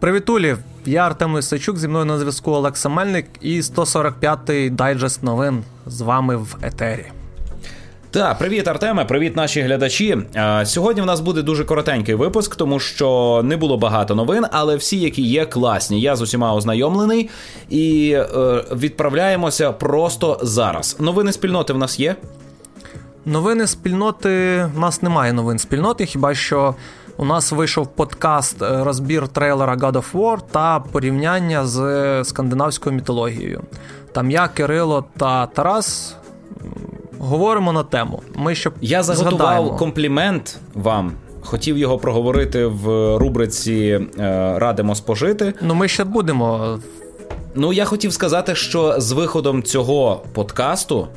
Привітулі! Я Артем Лисачук, зі мною на зв'язку Олекса Мельник і 145-й дайджест новин з вами в етері. Так, привіт, Артеме, привіт, наші глядачі. Сьогодні в нас буде дуже коротенький випуск, тому що не було багато новин, але всі, які є, класні. Я з усіма ознайомлений і е, відправляємося просто зараз. Новини спільноти в нас є. Новини спільноти. У нас немає новин спільноти, хіба що у нас вийшов подкаст е, розбір трейлера God of War та порівняння з скандинавською мітологією. Там я, Кирило та Тарас говоримо на тему. Ми ще Я заготував згадаємо. комплімент вам. Хотів його проговорити в рубриці е, Радимо спожити. Ну, ми ще будемо. Ну, я хотів сказати, що з виходом цього подкасту,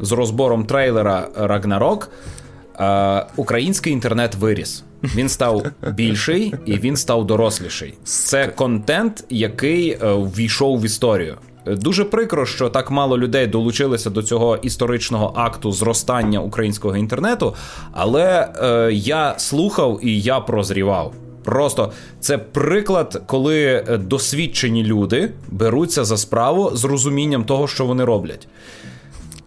з розбором трейлера Рагнарок, е, український інтернет виріс. Він став більший і він став доросліший. Це контент, який е, ввійшов в історію. Дуже прикро, що так мало людей долучилися до цього історичного акту зростання українського інтернету, але е, я слухав і я прозрівав. Просто це приклад, коли досвідчені люди беруться за справу з розумінням того, що вони роблять.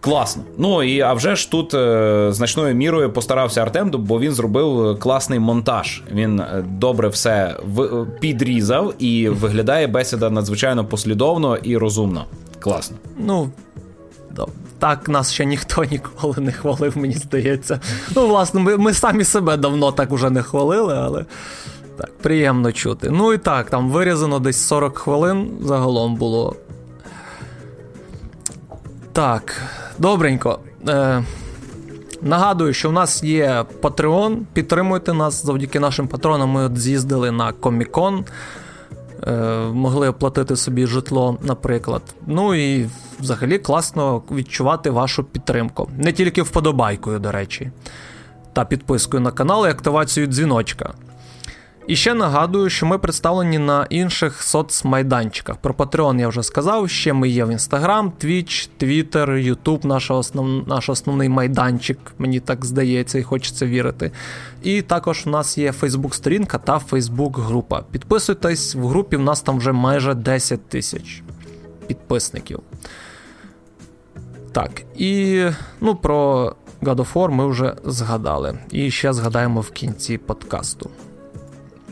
Класно. Ну і а вже ж тут е, значною мірою постарався Артем, бо він зробив класний монтаж. Він е, добре все в, підрізав і виглядає бесіда надзвичайно послідовно і розумно. Класно. Ну. Так нас ще ніхто ніколи не хвалив, мені здається. Ну, власне, ми ми самі себе давно так уже не хвалили, але так, приємно чути. Ну і так, там вирізано десь 40 хвилин загалом було. Так. Добренько. Е, Нагадую, що в нас є Patreon. Підтримуйте нас завдяки нашим патронам. Ми от з'їздили на Комікон, е, могли оплатити собі житло, наприклад. Ну і взагалі класно відчувати вашу підтримку. Не тільки вподобайкою, до речі, та підпискою на канал і активацією дзвіночка. І ще нагадую, що ми представлені на інших соцмайданчиках. Про Patreon я вже сказав. Ще ми є в Instagram, Twitch, Twitter, YouTube, наш, основ... наш основний майданчик, мені так здається, і хочеться вірити. І також у нас є Facebook-сторінка та Facebook-група. Підписуйтесь в групі, в нас там вже майже 10 тисяч підписників. Так, і ну, про God of War ми вже згадали. І ще згадаємо в кінці подкасту.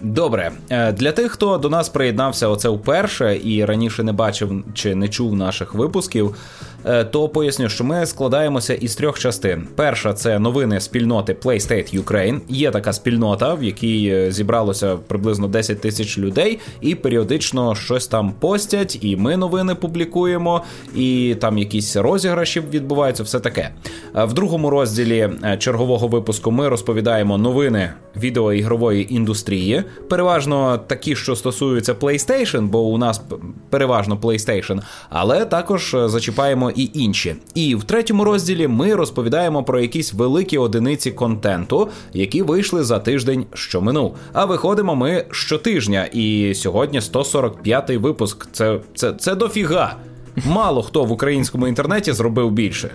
Добре, е, для тих, хто до нас приєднався оце вперше і раніше не бачив чи не чув наших випусків. Е, то поясню, що ми складаємося із трьох частин. Перша це новини спільноти PlayState Ukraine. Є така спільнота, в якій е, зібралося приблизно 10 тисяч людей, і періодично щось там постять, і ми новини публікуємо, і там якісь розіграші відбуваються, все таке. В другому розділі чергового випуску ми розповідаємо новини відеоігрової індустрії переважно такі, що стосуються PlayStation, бо у нас переважно PlayStation, але також е, зачіпаємо і інші. І в третьому розділі ми розповідаємо про якісь великі одиниці контенту, які вийшли за тиждень, що минув. А виходимо ми щотижня. І сьогодні 145-й випуск. Це, це, Це дофіга. Мало хто в українському інтернеті зробив більше.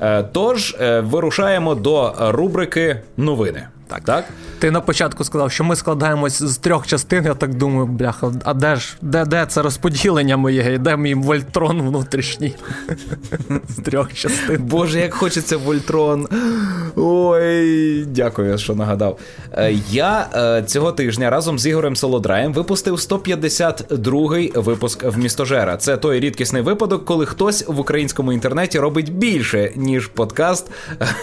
Е, тож е, вирушаємо до рубрики новини. Так. так? Ти на початку сказав, що ми складаємось з трьох частин. Я так думаю, бляха, а де ж де де це розподілення моє? Де мій вольтрон внутрішній? З трьох частин. Боже, як хочеться вольтрон. Ой, дякую, що нагадав. Е, я е, цього тижня разом з Ігорем Солодраєм випустив 152-й випуск в містожера. Це той рідкісний випадок, коли хтось в українському інтернеті робить більше, ніж подкаст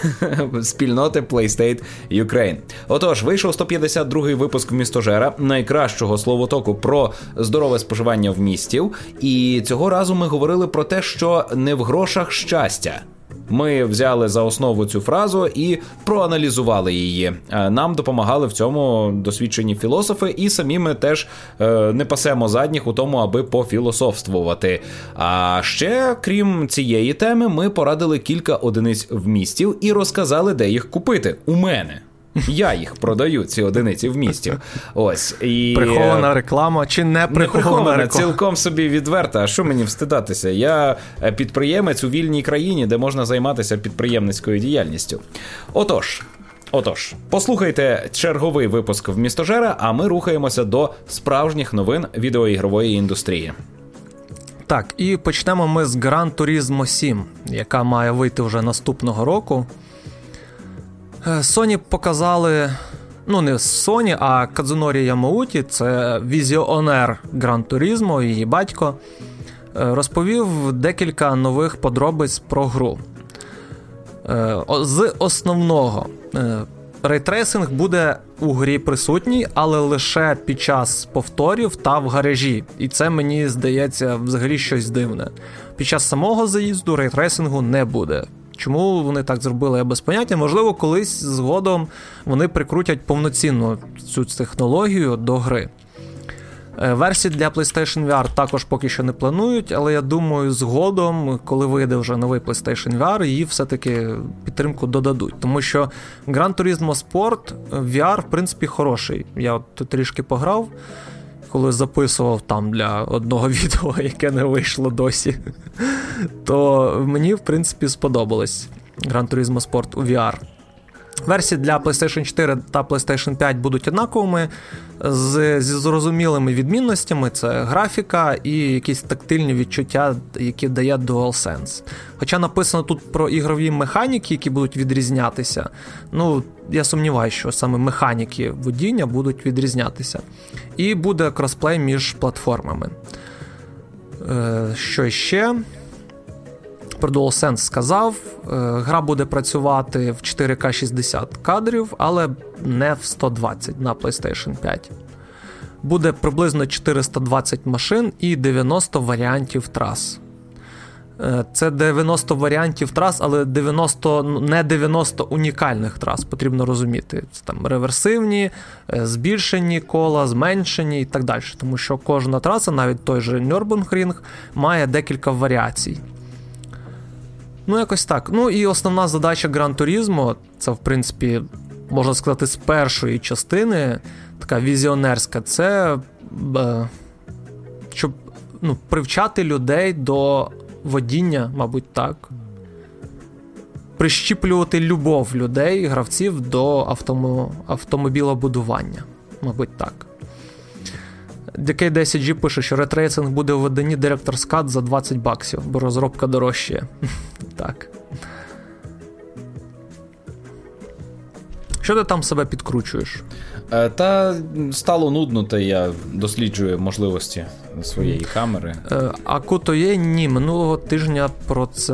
спільноти PlayState Ukraine. Отож, вийшов 152-й випуск містожера, найкращого словотоку про здорове споживання в містів. І цього разу ми говорили про те, що не в грошах щастя. Ми взяли за основу цю фразу і проаналізували її. Е, нам допомагали в цьому досвідчені філософи, і самі ми теж е, не пасемо задніх у тому, аби пофілософствувати. А ще, крім цієї теми, ми порадили кілька одиниць вмістів і розказали, де їх купити. У мене. Я їх продаю, ці одиниці в місті. Ось і прихована реклама чи не прихована, не прихована реклама? цілком собі відверта. А що мені встидатися? Я е, підприємець у вільній країні, де можна займатися підприємницькою діяльністю. Отож. Отож, послухайте черговий випуск в містожера, а ми рухаємося до справжніх новин відеоігрової індустрії. Так, і почнемо ми з Gran Turismo 7, яка має вийти вже наступного року. Е, Sony показали. Ну, не Sony, а Кадзунорі Ямауті, це візіонер Gran Turismo, її батько, е, розповів декілька нових подробиць про гру. Е, з основного ray tracing буде у грі присутній, але лише під час повторів та в гаражі. І це мені здається взагалі щось дивне. Під час самого заїзду рейтрейсингу не буде. Чому вони так зробили, я без поняття. Можливо, колись згодом вони прикрутять повноцінну цю технологію до гри. Е, версії для PlayStation VR також поки що не планують, але я думаю, згодом, коли вийде вже новий PlayStation VR, її все-таки підтримку додадуть. Тому що Gran Turismo Sport VR, в принципі, хороший. Я тут трішки пограв, коли записував там для одного відео, яке не вийшло досі, то мені, в принципі, сподобалось Gran Turismo Sport у VR. Версії для PlayStation 4 та PlayStation 5 будуть однаковими, з, зі зрозумілими відмінностями: це графіка і якісь тактильні відчуття, які дає DualSense. Хоча написано тут про ігрові механіки, які будуть відрізнятися. Ну, я сумніваюся, що саме механіки водіння будуть відрізнятися. І буде кросплей між платформами. Е, Що ще? Про DualSense сказав. Е, гра буде працювати в 4К 60 кадрів, але не в 120 на PlayStation 5. Буде приблизно 420 машин і 90 варіантів трас. Е, це 90 варіантів трас, але 90, не 90 унікальних трас, потрібно розуміти. Це там реверсивні, е, збільшені кола, зменшені і так далі. Тому що кожна траса, навіть той же Nürburgring, має декілька варіацій. Ну, якось так. Ну і основна задача Гран Турізмо, це, в принципі, можна сказати, з першої частини, така візіонерська, це е, щоб ну, привчати людей до водіння, мабуть, так. Прищіплювати любов людей, гравців до автомо... автомобілобудування. Мабуть, так. DK10G пише, що ретрейсинг буде в виданні Director's Cut за 20 баксів, бо розробка дорожчає. Так. Що ти там себе підкручуєш? Е, та стало нудно, та я досліджую можливості своєї камери. Е, а куто є? Ні, минулого тижня про це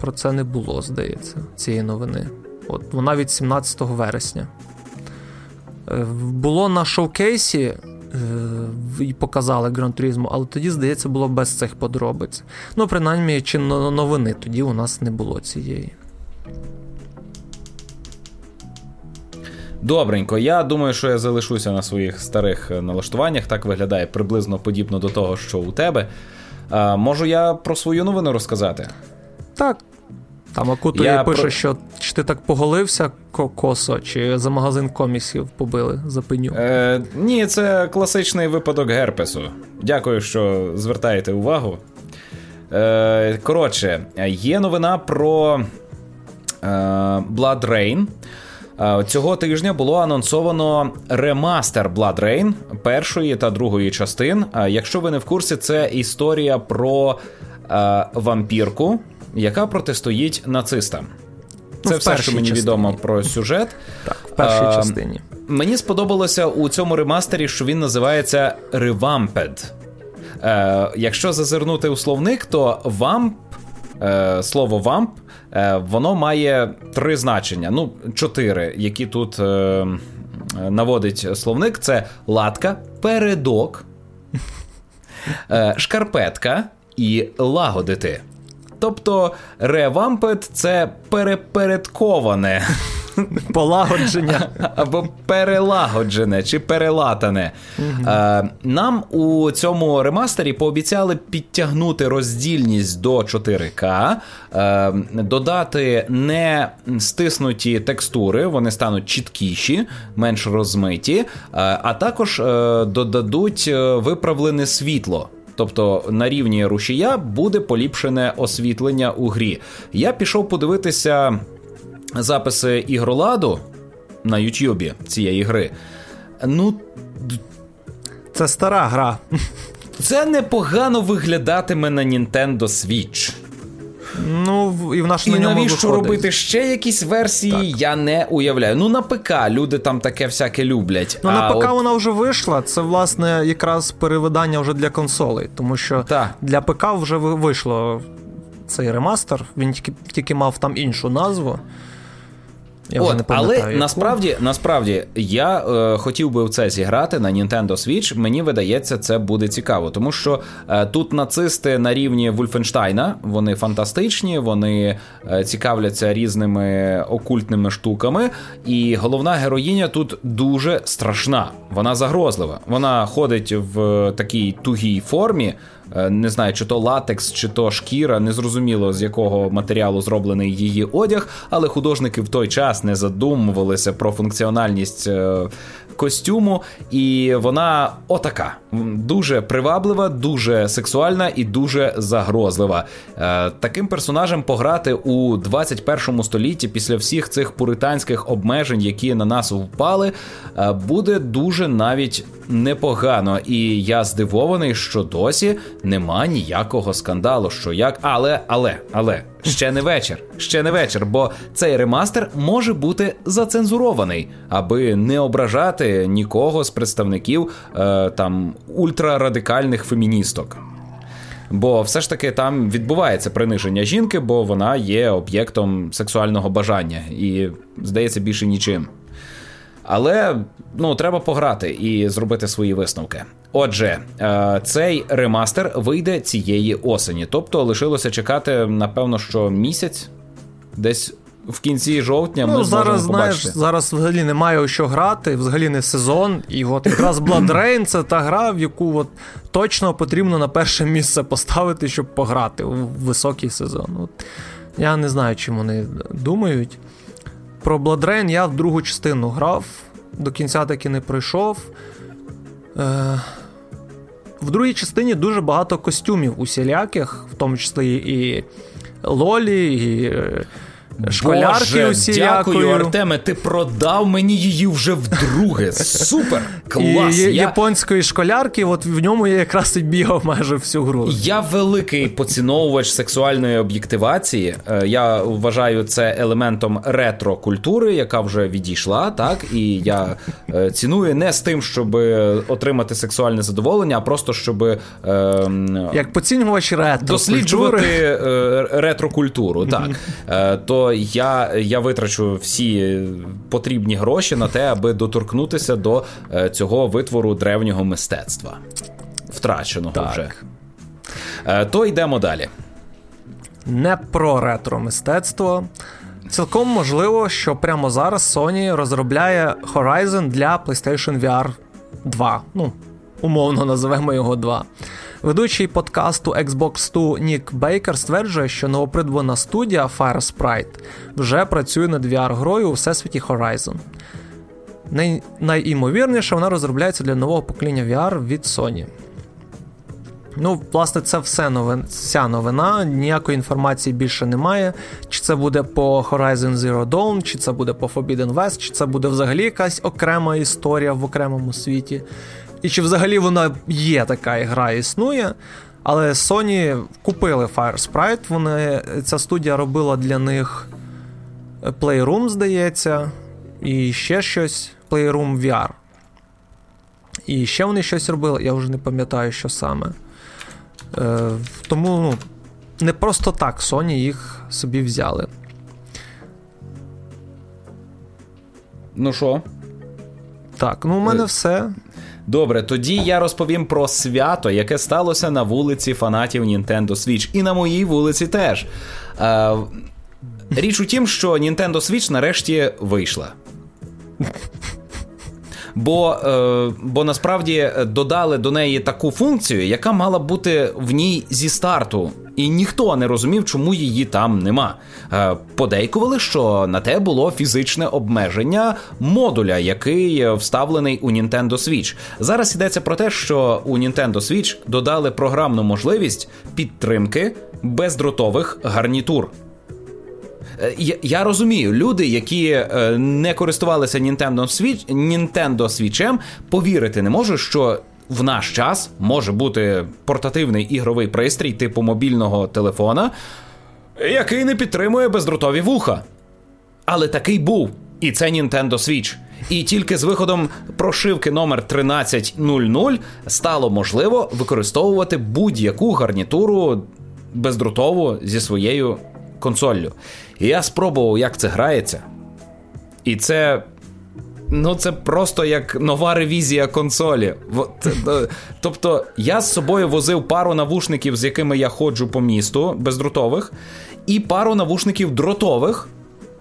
про це не було, здається, цієї новини. От Вона від 17 вересня. Е, було на шоукейсі і показали Гран Турізму, але тоді, здається, було без цих подробиць. Ну, принаймні, чи новини тоді у нас не було цієї. Добренько, я думаю, що я залишуся на своїх старих е, налаштуваннях. Так виглядає приблизно подібно до того, що у тебе. А, Можу я про свою новину розказати? Так, там Акуто я пише, про... що чи ти так поголився косо, чи за магазин коміксів побили за пеню. Е, Ні, це класичний випадок герпесу. Дякую, що звертаєте увагу. Е, Коротше, є новина про е, Blood Rain. Е, цього тижня було анонсовано ремастер Blood Rain першої та другої частин. Е, якщо ви не в курсі, це історія про е, вампірку яка протистоїть нацистам. Це ну, все, що мені частині. відомо про сюжет. Так, в першій а, частині. Мені сподобалося у цьому ремастері, що він називається Revamped. Е, Якщо зазирнути у словник, то вамп, е, слово вамп, е, воно має три значення. Ну, чотири, які тут е, наводить словник: це латка, передок, е, шкарпетка і лагодити. Тобто ревампет це перепередковане. Полагодження. Або перелагоджене чи перелатане. Угу. Нам у цьому ремастері пообіцяли підтягнути роздільність до 4К, е, додати не стиснуті текстури, вони стануть чіткіші, менш розмиті, е, а також додадуть виправлене світло. Тобто на рівні рушія буде поліпшене освітлення у грі. Я пішов подивитися записи ігроладу. на Ютьюбі цієї гри. Ну. Це стара гра. Це непогано виглядатиме на Nintendo Switch. Ну, і в наш І навіщо виходить. робити ще якісь версії, так. я не уявляю. Ну, на ПК люди там таке всяке люблять. Ну, а на ПК от... вона вже вийшла. Це, власне, якраз перевидання вже для консолей, тому що так. для ПК вже вийшло цей ремастер, він тільки, тільки мав там іншу назву. Я От, Але насправді насправді я е, хотів би в це зіграти на Nintendo Switch. Мені видається, це буде цікаво, тому що е, тут нацисти на рівні Вульфенштайна, вони фантастичні, вони е, цікавляться різними окультними штуками. І головна героїня тут дуже страшна. Вона загрозлива. Вона ходить в такій тугій формі. Е, не знаю, чи то латекс, чи то шкіра, незрозуміло з якого матеріалу зроблений її одяг, але художники в той час не задумувалися про функціональність е, костюму, і вона отака дуже приваблива, дуже сексуальна і дуже загрозлива. Е, таким персонажем пограти у 21 столітті після всіх цих пуританських обмежень, які на нас впали, буде дуже навіть непогано. І я здивований, що досі нема ніякого скандалу. Що як, але, але, але ще не вечір, ще не вечір, бо цей ремастер може бути зацензурований, аби не ображати нікого з представників е, там ультрарадикальних феміністок. Бо все ж таки там відбувається приниження жінки, бо вона є об'єктом сексуального бажання і здається більше нічим. Але ну треба пограти і зробити свої висновки. Отже, е, цей ремастер вийде цієї осені, тобто лишилося чекати, напевно, що місяць, десь в кінці жовтня. Ну, ми зараз знаєш, зараз взагалі немає у що грати, взагалі не сезон. І от якраз Blood Rain це та гра, в яку от точно потрібно на перше місце поставити, щоб пограти у високий сезон. От, Я не знаю, чим вони думають. Про Blood Rain я в другу частину грав, до кінця таки не пройшов. Е, В другій частині дуже багато костюмів усіляких, в тому числі і Лолі, і е, школярки Боже, усілякою. Дякую, Артеме, ти продав мені її вже вдруге. Супер! Клас! І я... Японської школярки, от в ньому я якраз і бігав майже всю гру. Я великий поціновувач сексуальної об'єктивації. Е, я вважаю це елементом ретро-культури, яка вже відійшла, так? І я е, ціную не з тим, щоб отримати сексуальне задоволення, а просто щоб. Е, Як поцінювач ретро досліджувати е, ретро-культуру. Так. Е, я я витрачу всі потрібні гроші на те, аби доторкнутися до е, цього витвору древнього мистецтва. Втраченого так. вже. Е, то йдемо далі. Не про ретро мистецтво. Цілком можливо, що прямо зараз Sony розробляє Horizon для PlayStation VR 2. Ну, умовно називаємо його 2. Ведучий подкасту Xbox 2 Нік Бейкер стверджує, що новопридбана студія Fire Sprite вже працює над VR-грою у всесвіті Horizon. Най- найімовірніше, вона розробляється для нового покоління VR від Sony. Ну, власне, це все новин, вся новина. Ніякої інформації більше немає. Чи це буде по Horizon Zero Dawn, чи це буде по Forbidden West, чи це буде взагалі якась окрема історія в окремому світі. І чи взагалі вона є така гра існує. Але Sony купили Fire Sprite, вони, ця студія робила для них Playroom, здається, і ще щось Playroom VR. І ще вони щось робили, я вже не пам'ятаю, що саме. Е, Тому ну, не просто так Sony їх собі взяли. Ну що? Так, ну у мене е, все. Добре, тоді я розповім про свято, яке сталося на вулиці фанатів Nintendo Switch. І на моїй вулиці теж. Е, Річ у тім, що Nintendo Switch нарешті вийшла. Бо е, бо насправді додали до неї таку функцію, яка мала бути в ній зі старту і ніхто не розумів, чому її там нема. Е, подейкували, що на те було фізичне обмеження модуля, який вставлений у Nintendo Switch. Зараз йдеться про те, що у Nintendo Switch додали програмну можливість підтримки бездротових гарнітур. Е, я, розумію, люди, які е, не користувалися Nintendo Switch, Nintendo Switch, повірити не можуть, що. В наш час може бути портативний ігровий пристрій типу мобільного телефона, який не підтримує бездротові вуха. Але такий був. І це Nintendo Switch. І тільки з виходом прошивки номер 1300 стало можливо використовувати будь-яку гарнітуру бездротову зі своєю консоллю. І я спробував, як це грається. І це. Ну, це просто як нова ревізія консолі. Тобто, я з собою возив пару навушників, з якими я ходжу по місту, бездротових, і пару навушників дротових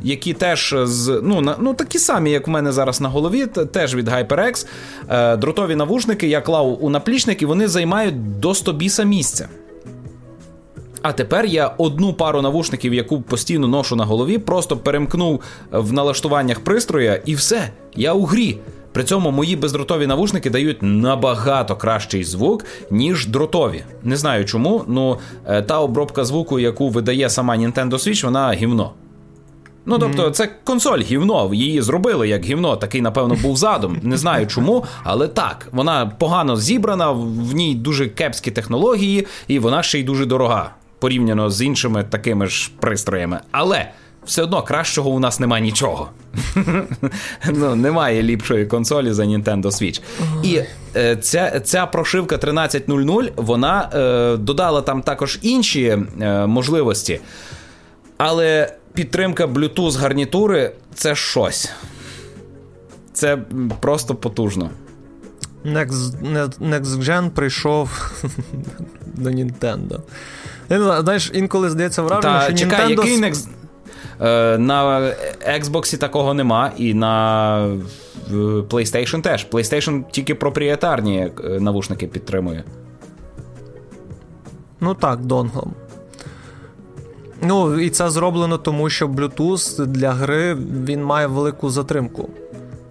які теж з ну на ну такі самі, як в мене зараз на голові, теж від HyperX. Е, дротові навушники я клав у наплічник, і вони займають до 100 біса місця. А тепер я одну пару навушників, яку постійно ношу на голові, просто перемкнув в налаштуваннях пристроя, і все, я у грі. При цьому мої бездротові навушники дають набагато кращий звук, ніж дротові. Не знаю чому, ну та обробка звуку, яку видає сама Nintendo Switch, вона гівно. Ну, тобто, це консоль гівно, її зробили як гівно, такий, напевно, був задум. Не знаю чому, але так, вона погано зібрана, в ній дуже кепські технології, і вона ще й дуже дорога порівняно з іншими такими ж пристроями. Але. Все одно кращого у нас немає нічого. ну, Немає ліпшої консолі за Nintendo Switch. І е, ця ця прошивка 13.00 вона е, додала там також інші е, можливості. Але підтримка Bluetooth гарнітури це щось. Це просто потужно. Next, Next Gen прийшов до Nintendo. Знаєш, інколи здається враження, що чекай, Nintendo... який Next... Е, на Xbox такого нема, і на PlayStation теж. PlayStation тільки проприєтарні е, навушники підтримує. Ну так, донглом. Ну, і це зроблено тому, що Bluetooth для гри він має велику затримку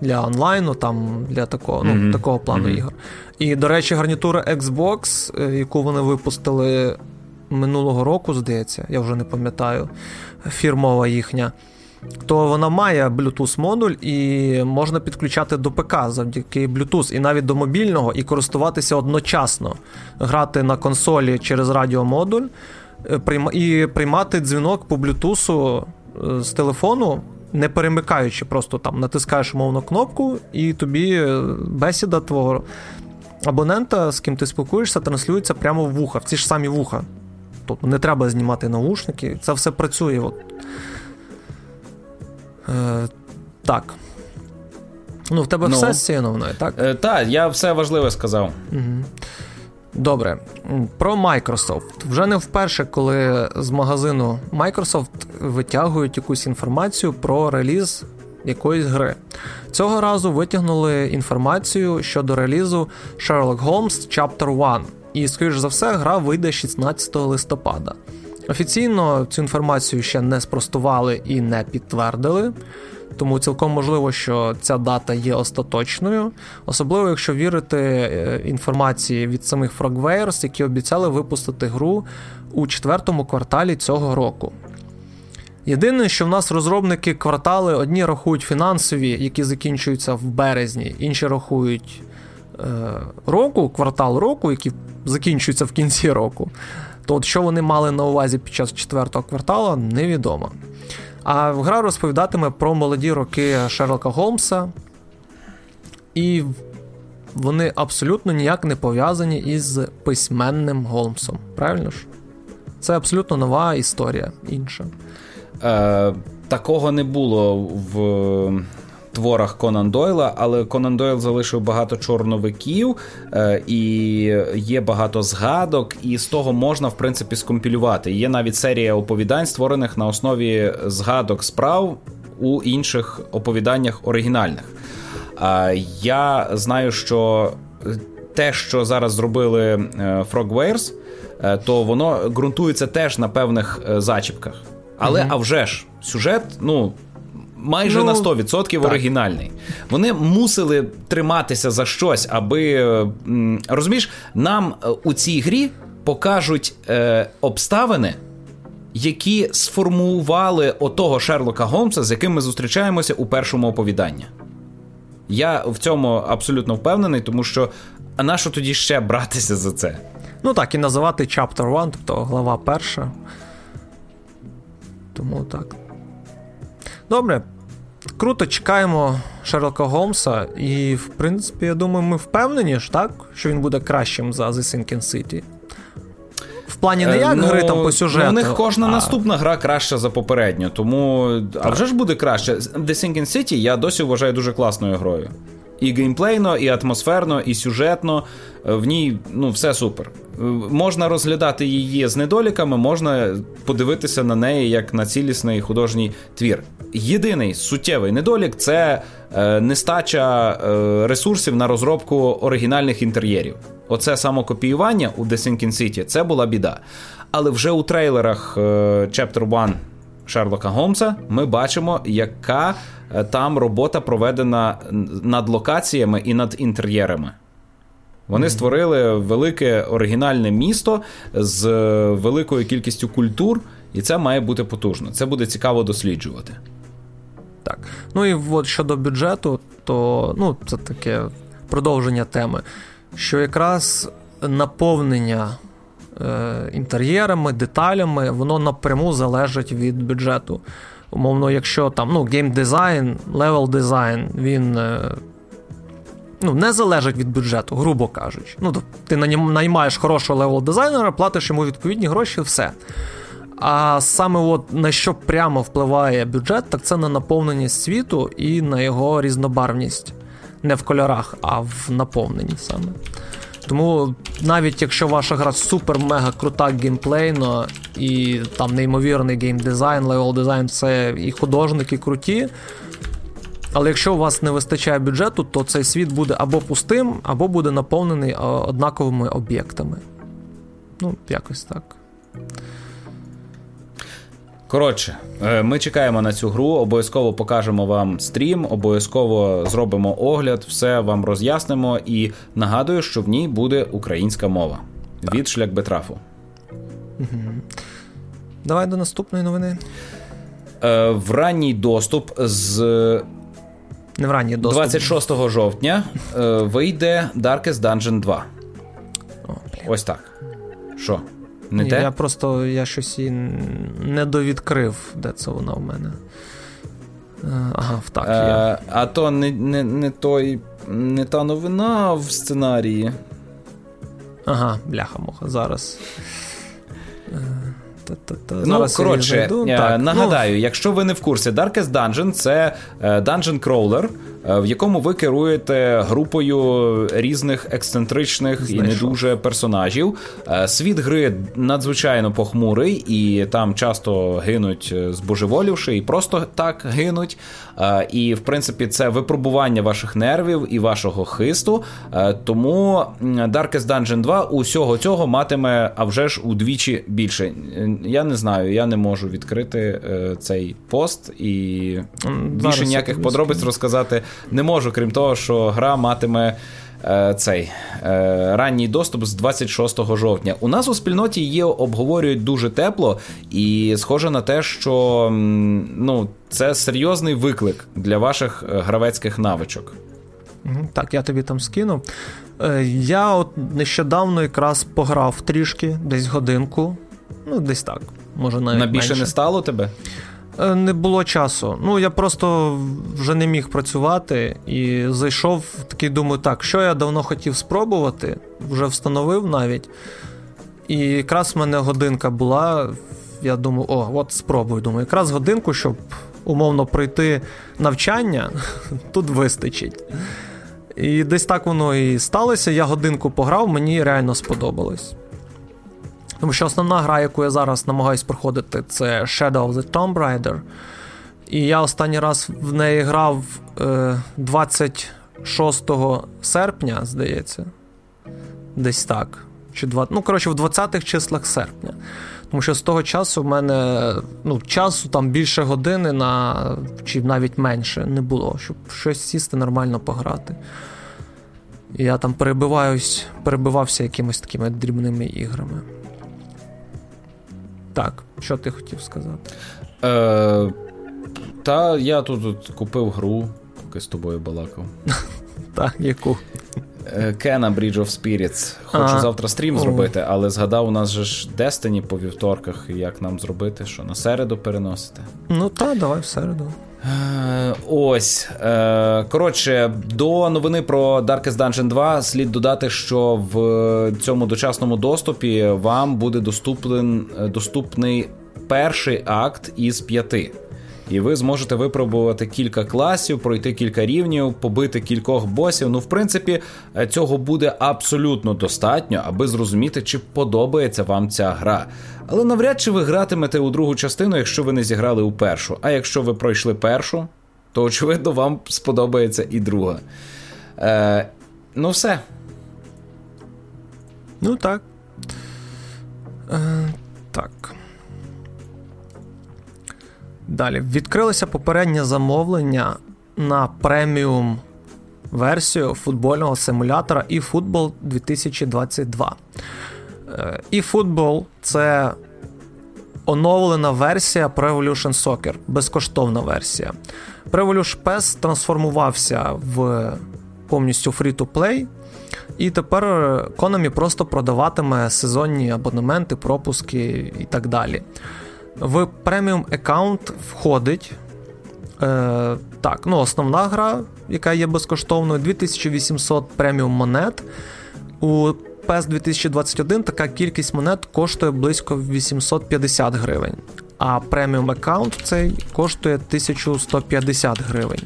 для онлайну, там для такого mm-hmm. ну, такого плану mm-hmm. ігор. І, до речі, гарнітура Xbox, е, яку вони випустили минулого року, здається, я вже не пам'ятаю, фірмова їхня. То вона має Bluetooth модуль і можна підключати до ПК завдяки Bluetooth, і навіть до мобільного, і користуватися одночасно, грати на консолі через радіомодуль, Е, і приймати дзвінок по блютусу е, з телефону, не перемикаючи, просто там натискаєш мовну кнопку, і тобі е, бесіда твого абонента, з ким ти спілкуєшся, транслюється прямо в вуха, в ці ж самі вуха. Тобто не треба знімати наушники, це все працює. От. Е, Так. Ну, в тебе ну, все з цією новиною, так? Е, Так, я все важливе сказав. Угу. Добре, про Microsoft. Вже не вперше, коли з магазину Microsoft витягують якусь інформацію про реліз якоїсь гри. Цього разу витягнули інформацію щодо релізу Sherlock Holmes Chapter 1. І, скоріш за все, гра вийде 16 листопада. Офіційно цю інформацію ще не спростували і не підтвердили. Тому цілком можливо, що ця дата є остаточною, особливо якщо вірити е, інформації від самих Frogwares, які обіцяли випустити гру у четвертому кварталі цього року. Єдине, що в нас розробники квартали одні рахують фінансові, які закінчуються в березні, інші рахують е, року, квартал року, які закінчуються в кінці року. То от що вони мали на увазі під час четвертого кварталу, невідомо. А гра розповідатиме про молоді роки Шерлока Голмса, і вони абсолютно ніяк не пов'язані із письменним Голмсом. Правильно ж? Це абсолютно нова історія інша. Е, Такого не було в творах Конан Дойла, але Конан Дойл залишив багато чорновиків е, і є багато згадок, і з того можна в принципі скомпілювати. Є навіть серія оповідань, створених на основі згадок справ у інших оповіданнях оригінальних. Е, я знаю, що те, що зараз зробили е, Frogwares, то воно ґрунтується теж на певних зачіпках. Але mm-hmm. а вже ж, сюжет, ну майже ну, на 100% так. оригінальний. Вони мусили триматися за щось, аби розумієш, нам е, у цій грі покажуть е, обставини. які сформували отого Шерлока Голмса, з яким ми зустрічаємося у першому оповіданні. Я в цьому абсолютно впевнений, тому що а на що тоді ще братися за це? Ну так, і називати Chapter 1, тобто глава перша. Тому так. Добре. Круто, чекаємо Шерлока Голмса, і, в принципі, я думаю, ми впевнені ж, так, що він буде кращим за The Sinking City. В плані не як е, ну, гри там по сюжету. Ну, У них кожна а... наступна гра краща за попередню, тому. Так. А вже ж буде краще. The Sinking City я досі вважаю дуже класною грою. І геймплейно, і атмосферно, і сюжетно. Е, в ній ну, все супер. Можна розглядати її з недоліками, можна подивитися на неї як на цілісний художній твір. Єдиний суттєвий недолік це е, нестача е, ресурсів на розробку оригінальних інтер'єрів. Оце самокопіювання у The Sinking City це була біда. Але вже у трейлерах е, Chapter 1 Шерлока Голмса ми бачимо, яка там робота проведена над локаціями і над інтер'єрами. Вони створили велике оригінальне місто з е, великою кількістю культур, і це має бути потужно. Це буде цікаво досліджувати. Так. Ну і от щодо бюджету, то ну, це таке продовження теми, що якраз наповнення е, інтер'єрами, деталями, воно напряму залежить від бюджету. Умовно, якщо там ну, геймдизайн, level design, він. Е, ну, не залежить від бюджету, грубо кажучи. Ну, Ти наймаєш хорошого level дизайнера, платиш йому відповідні гроші, все. А саме от на що прямо впливає бюджет, так це на наповненість світу і на його різнобарвність. Не в кольорах, а в наповненні саме. Тому навіть якщо ваша гра супер-мега крута геймплейно, і там неймовірний геймдизайн, level design, це і художники круті. Але якщо у вас не вистачає бюджету, то цей світ буде або пустим, або буде наповнений однаковими об'єктами. Ну, якось так. Коротше, е, ми чекаємо на цю гру, обов'язково покажемо вам стрім, обов'язково зробимо огляд, все вам роз'яснимо і нагадую, що в ній буде українська мова так. від шлях Бетрафу. Угу. Давай до наступної новини. Е, в ранній доступ з Не в ранній доступ. 26 жовтня е, вийде Darkest Dungeon 2. О, блін. Ось так. Що? Не Ні, те? Я просто я щось і не довідкрив, де це вона в мене. Е, ага, так. Е. А то не не, не, той, не та новина в сценарії. Ага, бляха-муха, зараз. Е, ну, коротше, так, нагадаю, ну... якщо ви не в курсі, Darkest Dungeon це Dungeon Crawler, Е, в якому ви керуєте групою різних ексцентричних Знайшов. і не дуже персонажів. Е, світ гри надзвичайно похмурий, і там часто гинуть е, збожеволівши, і просто так гинуть. І, в принципі, це випробування ваших нервів і вашого хисту. Тому Darkest Dungeon 2 усього цього матиме, а вже ж удвічі більше. Я не знаю, я не можу відкрити цей пост і більше ніяких подробиць розказати не можу, крім того, що гра матиме. Е, цей е, ранній доступ з 26 жовтня. У нас у спільноті її обговорюють дуже тепло, і схоже на те, що ну, це серйозний виклик для ваших е, гравецьких навичок. Так, я тобі там скину. Я от нещодавно якраз пограв трішки, десь годинку. Ну, десь так. Може, навіть На більше менше. не стало тебе? Е, не було часу. Ну, я просто вже не міг працювати і зайшов такий, думаю, так, що я давно хотів спробувати, вже встановив навіть. І якраз в мене годинка була. Я думаю, о, от спробую. Думаю, якраз годинку, щоб умовно пройти навчання, тут вистачить. І десь так воно і сталося. Я годинку пограв, мені реально сподобалось. Тому що основна гра, яку я зараз намагаюсь проходити, це Shadow of the Tomb Raider. І я останній раз в неї грав е, 26 серпня, здається. Десь так. Чи 20, Ну, коротше, в 20-х числах серпня. Тому що з того часу в мене ну, часу там більше години на, чи навіть менше не було, щоб щось сісти нормально пограти. І я там перебиваюсь, перебивався якимись такими дрібними іграми. Так, що ти хотів сказати? Е, Та я тут, купив гру, поки з тобою балакав. Так, яку? Кена Bridge of Spirits. Хочу а, завтра стрім о. зробити, але згадав, у нас же ж Destiny по вівторках, як нам зробити, що на середу переносити. Ну так, давай в середу. Е, ось. Е, коротше, до новини про Darkest Dungeon 2 слід додати, що в цьому дочасному доступі вам буде доступний, доступний перший акт із п'яти. І ви зможете випробувати кілька класів, пройти кілька рівнів, побити кількох босів. Ну, в принципі, цього буде абсолютно достатньо, аби зрозуміти, чи подобається вам ця гра. Але навряд чи ви гратимете у другу частину, якщо ви не зіграли у першу. А якщо ви пройшли першу, то очевидно вам сподобається і друга. Е, Ну, все. Ну так. Е, Так. Далі. Відкрилося попереднє замовлення на преміум версію футбольного симулятора eFootball 2022. eFootball – це оновлена версія Pro Evolution Soccer, безкоштовна версія. Pro Evolution PES трансформувався в повністю free-to-play. І тепер Konami просто продаватиме сезонні абонементи, пропуски і так далі. В преміум аккаунт входить. Е, Так, ну основна гра, яка є безкоштовною, 2800 преміум монет. У PES 2021 така кількість монет коштує близько 850 гривень. А преміум аккаунт цей коштує 1150 гривень.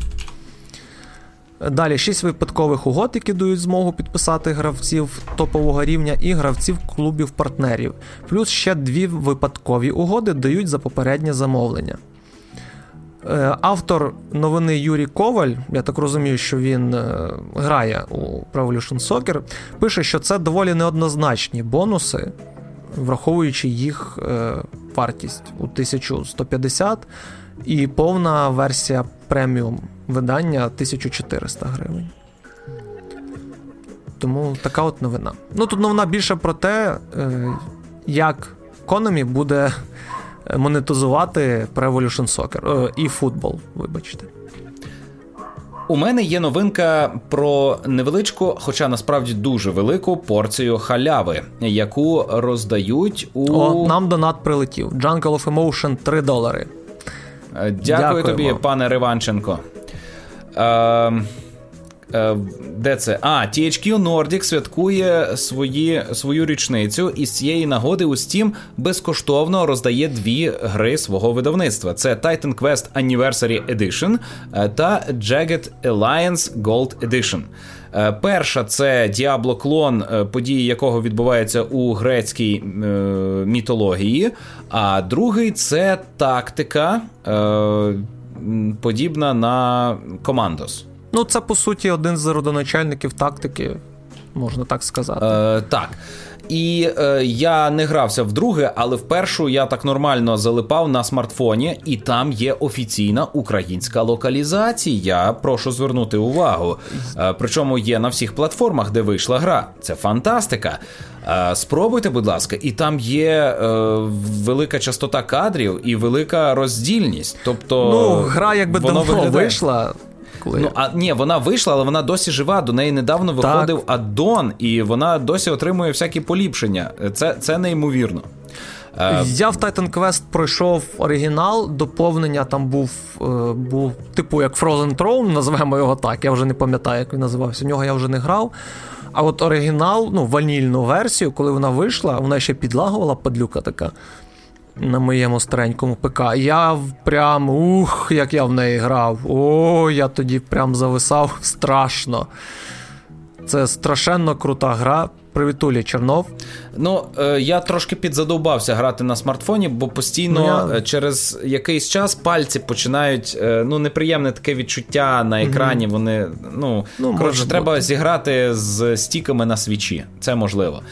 Далі 6 випадкових угод, які дають змогу підписати гравців топового рівня і гравців клубів-партнерів. Плюс ще дві випадкові угоди дають за попереднє замовлення. Е, автор новини Юрій Коваль, я так розумію, що він е, грає у Pro Evolution Soccer, пише, що це доволі неоднозначні бонуси, враховуючи їх е, вартість у 1150 і повна версія преміум видання 1400 гривень. Тому така от новина. Ну тут новина більше про те, е, як Konami буде монетизувати Pro Evolution Soccer е, і футбол, вибачте. У мене є новинка про невеличку, хоча насправді дуже велику порцію халяви, яку роздають у. О, Нам донат прилетів. Jungle of Emotion 3 долари. Дякую Дякуємо. тобі, пане Риванченко. Е, е, де це? А, THQ Nordic святкує свої, свою річницю, і з цієї нагоди у Steam безкоштовно роздає дві гри свого видавництва: це Titan Quest Anniversary Edition е, та Jagged Alliance Gold Edition. Е, перша це Діабло клон, події якого відбуваються у грецькій е, мітології. А другий це тактика. Е, подібна на Командос. Ну, це по суті один з родоначальників тактики, можна так сказати. Е, Так. І е, я не грався в друге, але в першу я так нормально залипав на смартфоні, і там є офіційна українська локалізація. Прошу звернути увагу. Е, причому є на всіх платформах, де вийшла гра. Це фантастика. Е, спробуйте, будь ласка, і там є е, велика частота кадрів і велика роздільність. Тобто, ну, гра якби давно виглядає... вийшла. Коли... Ну, а ні, вона вийшла, але вона досі жива. До неї недавно виходив так. аддон, і вона досі отримує всякі поліпшення. Це це неймовірно. Е, Я в Titan Quest пройшов оригінал, доповнення там був, був типу як Frozen Throne, називаємо його так. Я вже не пам'ятаю, як він називався. У нього я вже не грав. А от оригінал, ну, ванільну версію, коли вона вийшла, вона ще підлагувала падлюка така на моєму старенькому ПК. Я прям ух, як я в неї грав. О, я тоді прям зависав страшно. Це страшенно крута гра. Привітулі, Чернов. Ну, е, я трошки підзадовбався грати на смартфоні, бо постійно ну, я... Е, через якийсь час пальці починають е, ну, неприємне таке відчуття на екрані. Угу. Вони, ну, ну коротше, треба бути. зіграти з стіками на свічі. Це можливо.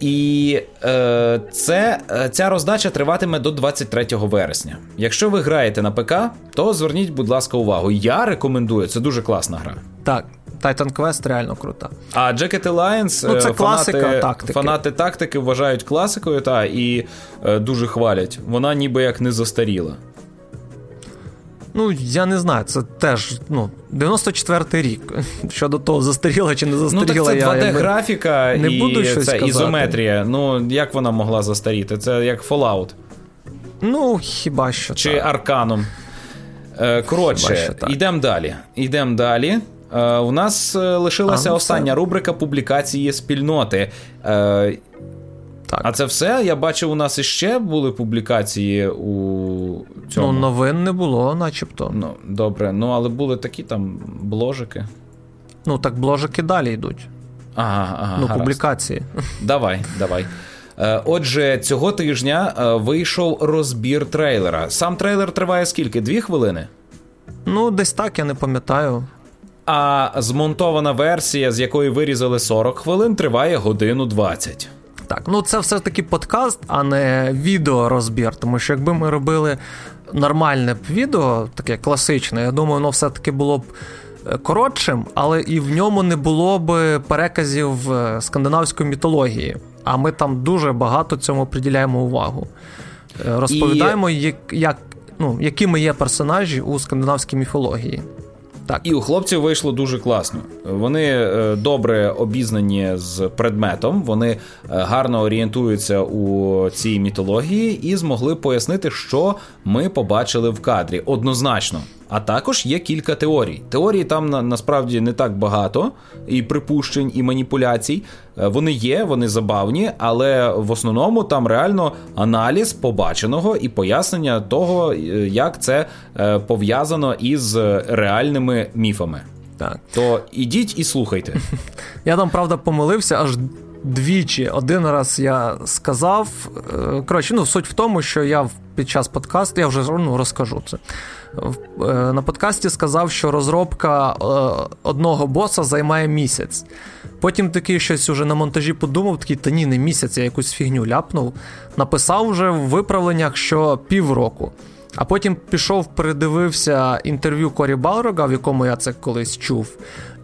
І е, це, ця роздача триватиме до 23 вересня. Якщо ви граєте на ПК, то зверніть, будь ласка, увагу. Я рекомендую, це дуже класна гра. Так, Titan Quest реально крута. А Jacket Alliance ну, це фанати, класика тактики. фанати тактики вважають класикою та і е, дуже хвалять. Вона ніби як не застаріла. Ну, я не знаю, це теж ну, 94-й рік. Щодо того, застаріла чи не застаріла. Ну, так це 2D-графіка не і буду щось це казати. ізометрія. Ну, як вона могла застаріти? Це як Fallout. Ну, хіба що. Чи так. Арканом. Е, коротше, йдемо далі. Йдемо далі. Е, у нас е, лишилася а, ну, остання все. рубрика публікації спільноти. Так. А це все? Я бачив, у нас іще були публікації у цьому. Ну, новин не було, начебто. Ну, добре, ну але були такі там бложики. Ну, так бложики далі йдуть. Ага, ага. Ну, гаразд. публікації. Давай, давай. Е, Отже, цього тижня е, вийшов розбір трейлера. Сам трейлер триває скільки? Дві хвилини? Ну, десь так, я не пам'ятаю. А змонтована версія, з якої вирізали 40 хвилин, триває годину 20. Так, ну це все-таки подкаст, а не відеорозбір. Тому що якби ми робили нормальне б відео, таке класичне, я думаю, воно все-таки було б е, коротшим, але і в ньому не було б переказів е, скандинавської мітології. А ми там дуже багато цьому приділяємо увагу. Е, Розповідаємо, і... як, як, ну, якими є персонажі у скандинавській міфології. Так. І у хлопців вийшло дуже класно. Вони е, добре обізнані з предметом, вони е, гарно орієнтуються у цій мітології і змогли пояснити, що ми побачили в кадрі однозначно. А також є кілька теорій. Теорій там на, насправді не так багато, і припущень, і маніпуляцій. Е, Вони є, вони забавні, але в основному там реально аналіз побаченого і пояснення того, е, як це е, пов'язано із реальними міфами. Так. То ідіть і слухайте. Я там, правда, помилився аж двічі. Один раз я сказав. Коротше, ну, суть в тому, що я під час подкасту, я вже ну, розкажу це. Е, На подкасті сказав, що розробка е, одного боса займає місяць. Потім такий щось уже на монтажі подумав, такий, та ні, не місяць, я якусь фігню ляпнув. Написав вже в виправленнях, що півроку. А потім пішов, передивився інтерв'ю Корі Балрога, в якому я це колись чув.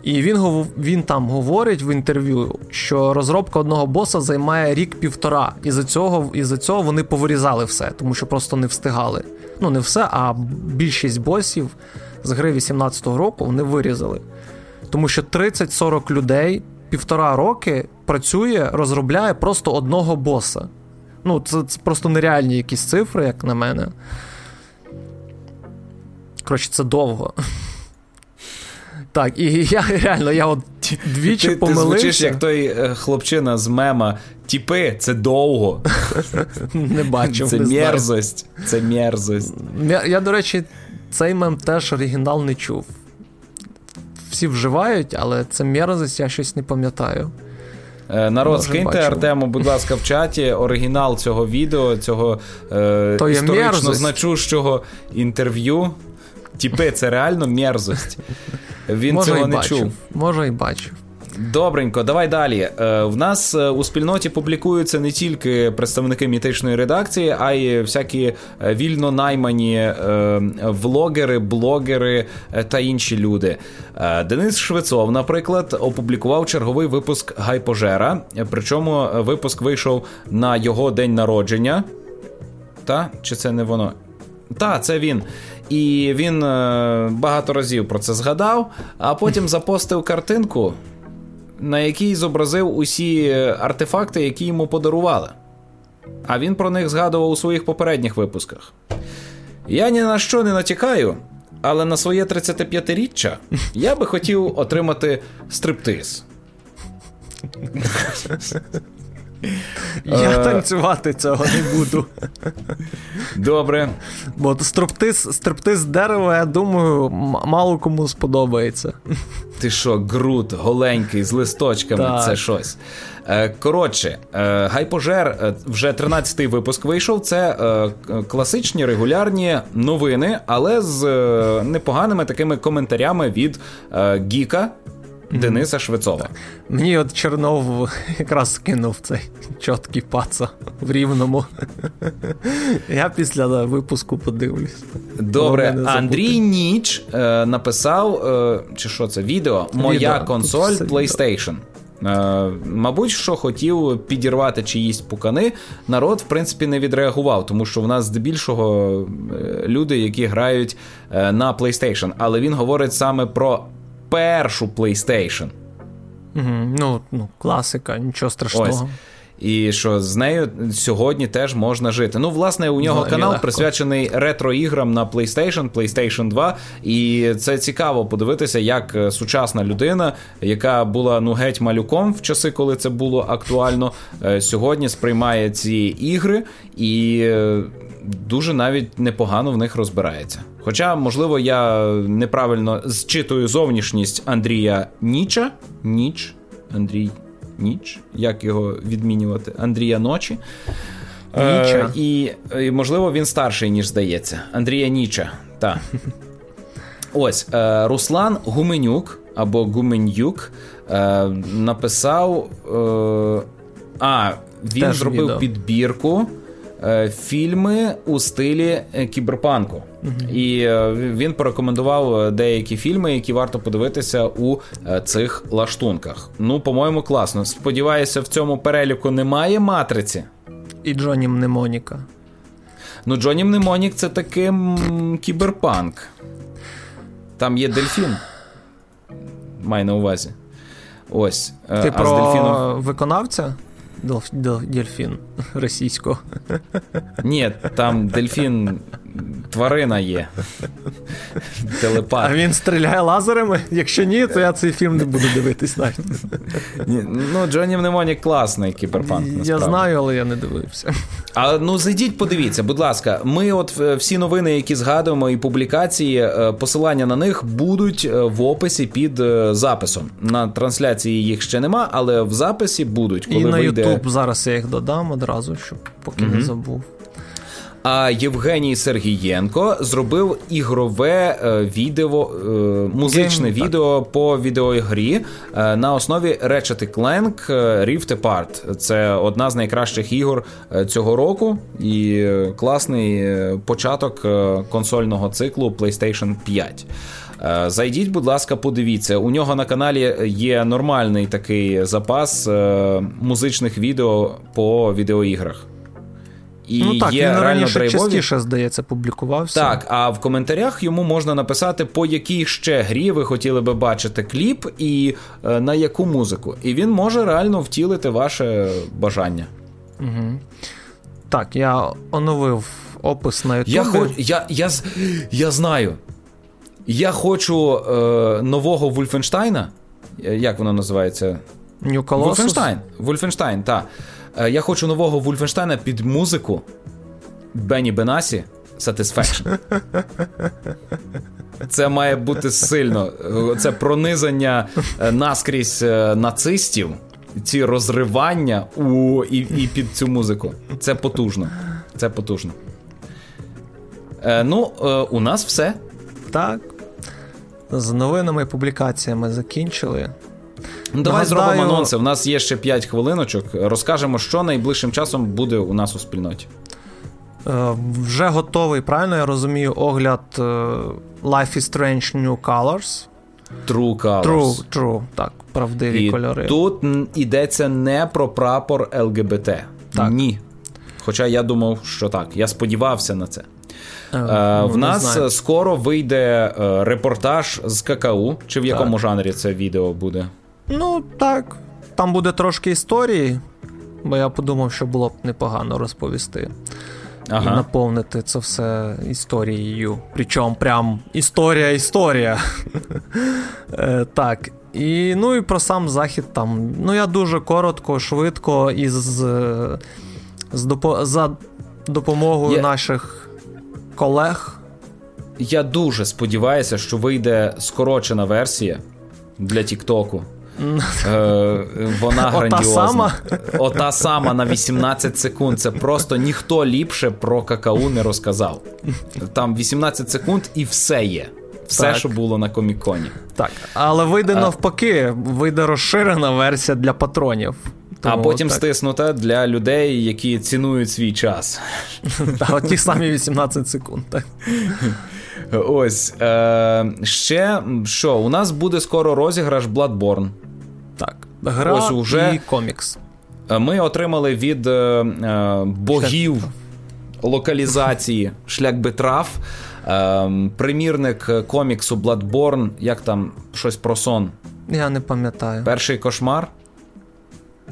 І він він там говорить в інтерв'ю, що розробка одного боса займає рік-півтора. І за цього, цього вони повирізали все, тому що просто не встигали. Ну, не все, а більшість босів з гри 18-го року вони вирізали. Тому що 30-40 людей півтора роки працює, розробляє просто одного боса. Ну, це, це просто нереальні якісь цифри, як на мене. Коротше, це довго. Так, і я реально, я от двічі Ти, ти помилився. звучиш як той е, хлопчина з мема. Тіпи, це довго. Не бачив. Це не знаю. мерзость. Це мерзость. Я, я, до речі, цей мем теж оригінал не чув. Всі вживають, але це мерзость, я щось не пам'ятаю. Е, Народ, Може, скиньте бачив. Артему, будь ласка, в чаті оригінал цього відео, цього е, То історично значущого інтерв'ю. Тіпи, це реально мерзость. Він Може, цього не бачив. чув. Може, і бачив. Добренько, давай далі. Е, в нас е, у спільноті публікуються не тільки представники мітичної редакції, а й всякі е, вільно наймані влогери, блогери та інші люди. Денис Швецов, наприклад, опублікував черговий випуск Гайпожера. Причому випуск вийшов на його день народження. Та? Чи це не воно? Та, це він. І він е, багато разів про це згадав, а потім запостив картинку, на якій зобразив усі артефакти, які йому подарували. А він про них згадував у своїх попередніх випусках. Я ні на що не натякаю, але на своє 35-річчя я би хотів отримати стриптиз. Я Е. танцювати цього не буду. Добре. Бо стриптиз, стриптиз дерева, я думаю, мало кому сподобається. Ти що, груд голенький з листочками, Так. це щось. Е, Коротше, е, Гайпожер вже 13-й випуск вийшов. Це класичні регулярні новини, але з непоганими такими коментарями від Гіка. Дениса Швецова. Мені от Чернов якраз кинув цей чіткий паца в рівному. Я після випуску подивлюсь. Добре, Андрій Ніч е, написав, е, чи що це, відео Моя відео. консоль PlayStation. Е, мабуть, що хотів підірвати чиїсь пукани, народ, в принципі, не відреагував, тому що в нас здебільшого е, люди, які грають е, на PlayStation. Але він говорить саме про першу PlayStation. Угу, Ну, ну, класика, нічого страшного. Ось. І що з нею сьогодні теж можна жити. Ну, власне, у нього канал легко. присвячений ретро-іграм на PlayStation, PlayStation 2. І це цікаво подивитися, як е, сучасна людина, яка була ну геть малюком в часи, коли це було актуально, е, сьогодні сприймає ці ігри і е, дуже навіть непогано в них розбирається. Хоча, можливо, я неправильно зчитую зовнішність Андрія Ніча. Ніч. Андрій Ніч. Як його відмінювати? Андрія Ночі. Е, і, і, можливо, він старший, ніж здається. Андрія Ніча. Так. Ось е, Руслан Гуменюк або Гуменюк е, написав. Е, а, він Теж зробив відео. підбірку фільми у стилі е, кіберпанку. uh І е, він порекомендував деякі фільми, які варто подивитися у цих лаштунках. Ну, по-моєму, класно. Сподіваюся, в цьому переліку немає матриці. І Джоні Мнемоніка. Ну, Джоні Мнемонік це таки кіберпанк. Там є дельфін. Май на увазі. Ось. Ти а про дельфіном... виконавця? Дельфін російського. Ні, там дельфін тварина є. Телепат. А він стріляє лазерами? Якщо ні, то я цей фільм не буду дивитись навіть. Ну, Джонні Мнемонік класний кіберпанк. насправді. Я знаю, але я не дивився. А ну зайдіть, подивіться, будь ласка, ми от е, всі новини, які згадуємо, і публікації, е, посилання на них будуть е, в описі під записом. На трансляції їх ще нема, але в записі будуть. Коли І на вийде... YouTube зараз я їх додам одразу, щоб поки угу. не забув. А Євгеній Сергієнко зробив ігрове е, відео, е, музичне Game, відео так. по відеоігрі е, на основі Ratchet Clank Rift Apart. Це одна з найкращих ігор цього року і класний початок консольного циклу PlayStation 5. Зайдіть, будь ласка, подивіться. У нього на каналі є нормальний такий запас музичних відео по відеоіграх. І ну так, є він раніше драйвові. частіше, здається, публікувався. Так, а в коментарях йому можна написати, по якій ще грі ви хотіли би бачити кліп і е, на яку музику. І він може реально втілити ваше бажання. Угу. Так, я оновив опис на YouTube. Я хоч, я, я, я знаю. Я хочу е, нового Вульфенштайна. Е, як воно називається? New Colossus? Вульфенштайн. Вульфенштайн, так. Е, я хочу нового Вульфенштайна під музику Бенні Бенасі Satisfaction. Це має бути сильно. Це пронизання е, наскрізь е, нацистів, ці розривання у, і, і під цю музику. Це потужно. Це потужно. Е, Ну, е, у нас все. Так. З новинами і публікаціями закінчили. Ну, Давай Нагадаю... зробимо анонси. У нас є ще 5 хвилиночок. Розкажемо, що найближчим часом буде у нас у спільноті. Е, вже готовий, правильно я розумію, огляд е, Life is Strange New Colors. True Colors. True, true, так, правдиві І кольори. Тут йдеться не про прапор ЛГБТ. Так. Ні. Хоча я думав, що так. Я сподівався на це. Е, е, в нас знаю. скоро вийде репортаж з ККУ. Чи в якому так. жанрі це відео буде? Ну, так. Там буде трошки історії, бо я подумав, що було б непогано розповісти. Ага. І наповнити це все історією. Причому прям історія-історія. Так. І ну і про сам захід там. Ну, я дуже коротко, швидко і з, з допо, за допомогою я... наших колег. Я дуже сподіваюся, що вийде скорочена версія для Тіктоку. Е, Вона грандіозна. сама? Ота сама на 18 секунд. Це просто ніхто ліпше про какао не розказав. Там 18 секунд і все є. все, так. що було на коміконі. Так, але вийде а... навпаки, вийде розширена версія для патронів. Тому, а потім так. стиснута для людей, які цінують свій час. Так, ті самі 18 секунд. так. Ось. Е, Ще що, у нас буде скоро розіграш Bloodborne. Так. Гра Ось уже і комікс. Ми отримали від е, е, богів шлях локалізації шлях Бетраф, е, примірник коміксу Bloodborne, як там щось про сон. Я не пам'ятаю. Перший кошмар.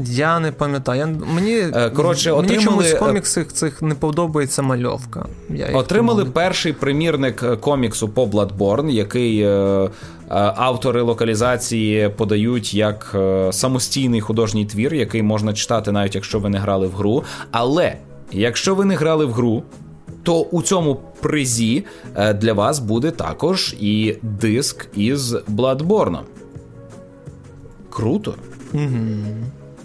Я не пам'ятаю. Я, Мені е, Коротше, мені чомусь в коміксах цих не подобається мальовка. Я Отримали перший примірник коміксу по Bloodborne, який е, автори локалізації подають як е, самостійний художній твір, який можна читати, навіть якщо ви не грали в гру. Але якщо ви не грали в гру, то у цьому призі е, для вас буде також і диск із Bloodborne. Круто. Угу.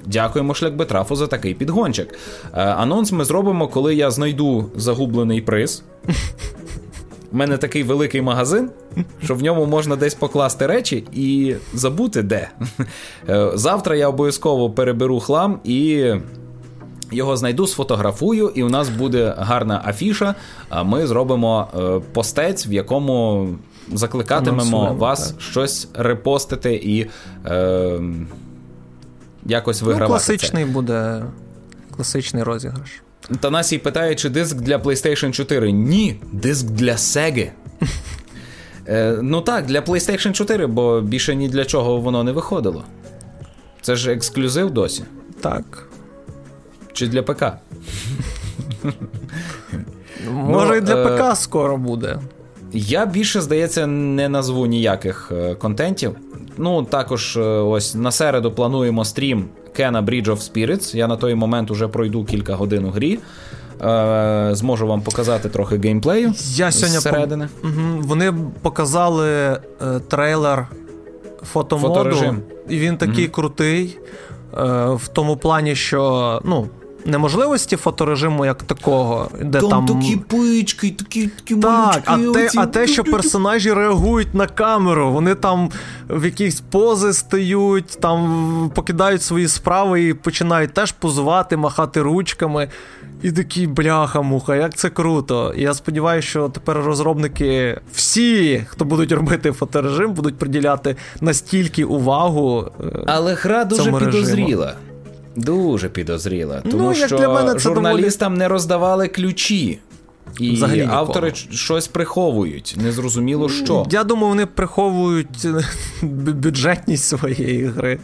Дякуємо Шляхбетрафу за такий підгончик. Е, анонс ми зробимо, коли я знайду загублений приз. У мене такий великий магазин, що в ньому можна десь покласти речі і забути де. Е, завтра я обов'язково переберу хлам і. Його знайду, сфотографую, і у нас буде гарна афіша. Ми зробимо е, постець, в якому закликатимемо вас щось репостити і е, якось ну, вигравати. Ну, Класичний це. буде класичний розіграш. Танасій питає, чи диск для PlayStation 4? Ні, диск для Sega. Е, Ну так, для PlayStation 4, бо більше ні для чого воно не виходило. Це ж ексклюзив досі. Так. Чи для ПК? Може, ну, і для ПК е... скоро буде. Я більше, здається, не назву ніяких е, контентів. Ну, також, е, ось на середу плануємо стрім Kena Bridge of Spirits. Я на той момент уже пройду кілька годин у грі. Е, Зможу вам показати трохи геймплею. Я сьогодні зсередини. По... Угу. Вони показали е, трейлер фотомоду, Фоторежим. і він такий угу. крутий. Е, в тому плані, що ну, неможливості фоторежиму як такого, де там, там такі пички, такі такі Так, а те, а те, що персонажі реагують на камеру, вони там в якісь пози стають, там покидають свої справи і починають теж позувати, махати ручками. І такі бляха-муха, як це круто. І я сподіваюся, що тепер розробники, всі, хто будуть робити фоторежим, будуть приділяти настільки увагу. Е, Але гра дуже підозріла. Дуже підозріла. Ну, Тому ну, що для мене це журналістам доволі... не роздавали ключі. І Взагалі автори щось приховують. Незрозуміло що. Я думаю, вони приховують бюджетність своєї гри.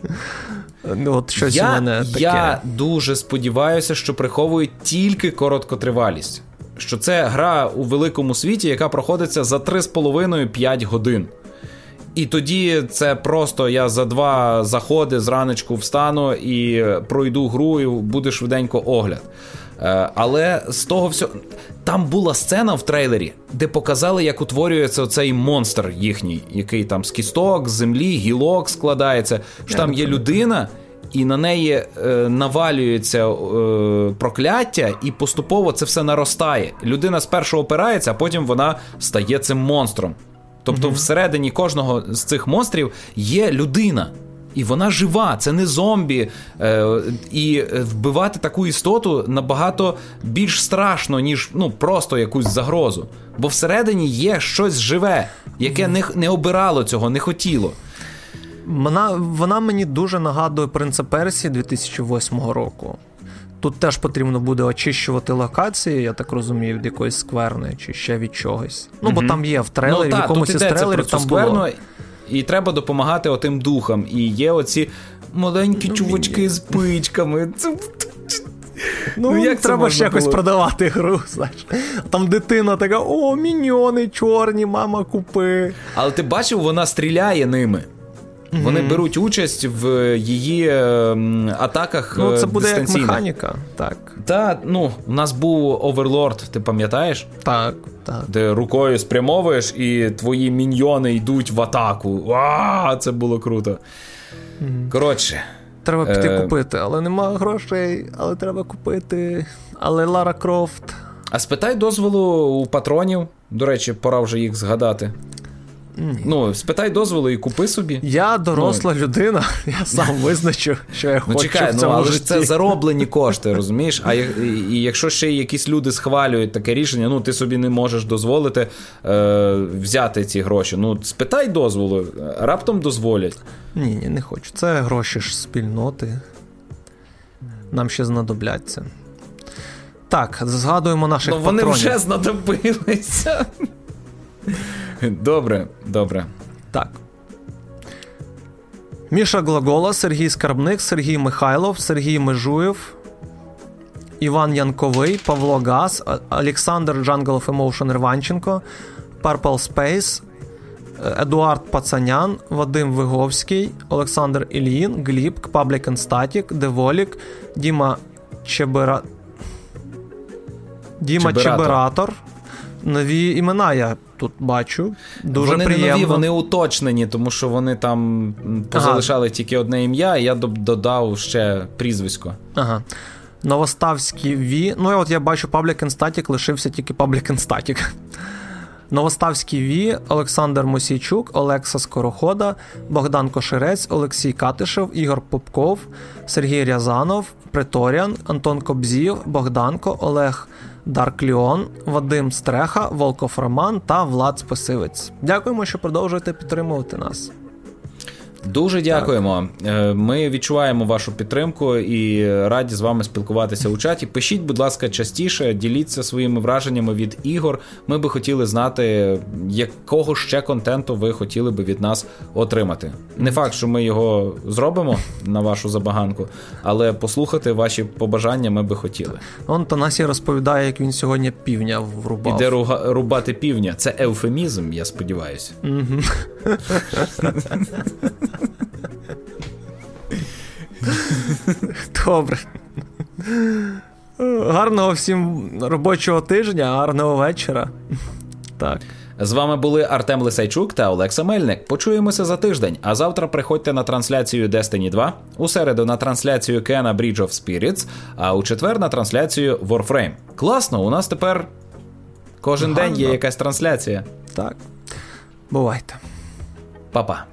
Ну, от щось Я, у мене таке. Я дуже сподіваюся, що приховують тільки короткотривалість. Що це гра у великому світі, яка проходиться за 3,5-5 годин. І тоді це просто я за два заходи зранечку встану і пройду гру, і буде швиденько огляд. Е, але з того всього. Там була сцена в трейлері, де показали, як утворюється цей монстр їхній, який там з кісток, з землі, гілок складається. Що там є людина, і на неї е, навалюється е, прокляття, і поступово це все наростає. Людина спершу опирається, а потім вона стає цим монстром. Тобто, mm всередині кожного з цих монстрів є людина. І вона жива, це не зомбі. Е, І вбивати таку істоту набагато більш страшно, ніж ну, просто якусь загрозу. Бо всередині є щось живе, яке не не обирало цього, не хотіло. Вона вона мені дуже нагадує принцип Персії 2008 року. Тут теж потрібно буде очищувати локації, я так розумію, від якоїсь скверни чи ще від чогось. Ну, mm бо там є в трейлері, ну, та, в якомусь із трейлерів там було. І треба допомагати отим духам. І є оці маленькі ну, чувачки з пичками. Ну, ну, як треба ще якось продавати гру. знаєш. Там дитина така: о, міньйони чорні, мама купи. Але ти бачив, вона стріляє ними. Mm-hmm. Вони беруть участь в її ем, атаках. Ну, це буде як механіка. так. Та, ну, у нас був Оверлорд, ти пам'ятаєш? Так, так. Де рукою спрямовуєш, і твої міньйони йдуть в атаку. А, Це було круто. Mm-hmm. Коротше. Треба піти е... купити, але нема грошей, але треба купити. Але Лара Крофт. А спитай дозволу у патронів. До речі, пора вже їх згадати. Ну, спитай дозволу і купи собі. Я доросла ну, людина, я сам визначу, що я ну, хочу. Чекай, в цьому ну, але житті. ж це зароблені кошти, розумієш? А і якщо ще якісь люди схвалюють таке рішення, ну ти собі не можеш дозволити е, взяти ці гроші. Ну, спитай дозволу, раптом дозволять. Ні, ні, не хочу. Це гроші ж спільноти. Нам ще знадобляться. Так, згадуємо наших ну, Вони патронів. вже знадобилися. Добре, добре. Так. Міша Глагола, Сергій Скарбник, Сергій Михайлов, Сергій Межуєв, Іван Янковий, Павло Газ, Олександр of Emotion Рванченко, Purple Space, Едуард Пацанян, Вадим Виговський, Олександр Ільїн, Гліб, Public and Static, Деволік, Діма Чебера... Діма Чебератор. Чебератор. Нові імена я тут бачу. Дуже вони приємно. не нові, вони уточнені, тому що вони там позалишали ага. тільки одне ім'я, і я додав ще прізвисько. Ага. Новоставський Ві. Ну, і от я бачу Public and Static, лишився тільки Public and Static. Новоставський Ві, Олександр Мосійчук, Олекса Скорохода, Богдан Кошерець, Олексій Катишев, Ігор Попков, Сергій Рязанов, Преторіан, Антон Кобзів, Богданко, Олег Даркліон, Вадим Стреха, Волков Роман та Влад Спасивець. Дякуємо, що продовжуєте підтримувати нас. Дуже дякуємо. Так. Е, ми відчуваємо вашу підтримку і раді з вами спілкуватися у чаті. Пишіть, будь ласка, частіше, діліться своїми враженнями від ігор. Ми би хотіли знати, якого ще контенту ви хотіли би від нас отримати. Не факт, що ми його зробимо на вашу забаганку, але послухати ваші побажання ми би хотіли. Он Танасі розповідає, як він сьогодні півня врубав. Іде руга... рубати півня. Це евфемізм, я сподіваюся. Добре. Гарного всім робочого тижня, гарного вечора. Так. З вами були Артем Лисайчук та Олекса Мельник. Почуємося за тиждень. А завтра приходьте на трансляцію Destiny 2, у середу на трансляцію Кена Bridge of Spirits, а у четвер на трансляцію Warframe. Класно, у нас тепер кожен Гарно. день є якась трансляція. Так. Бувайте. Па-па.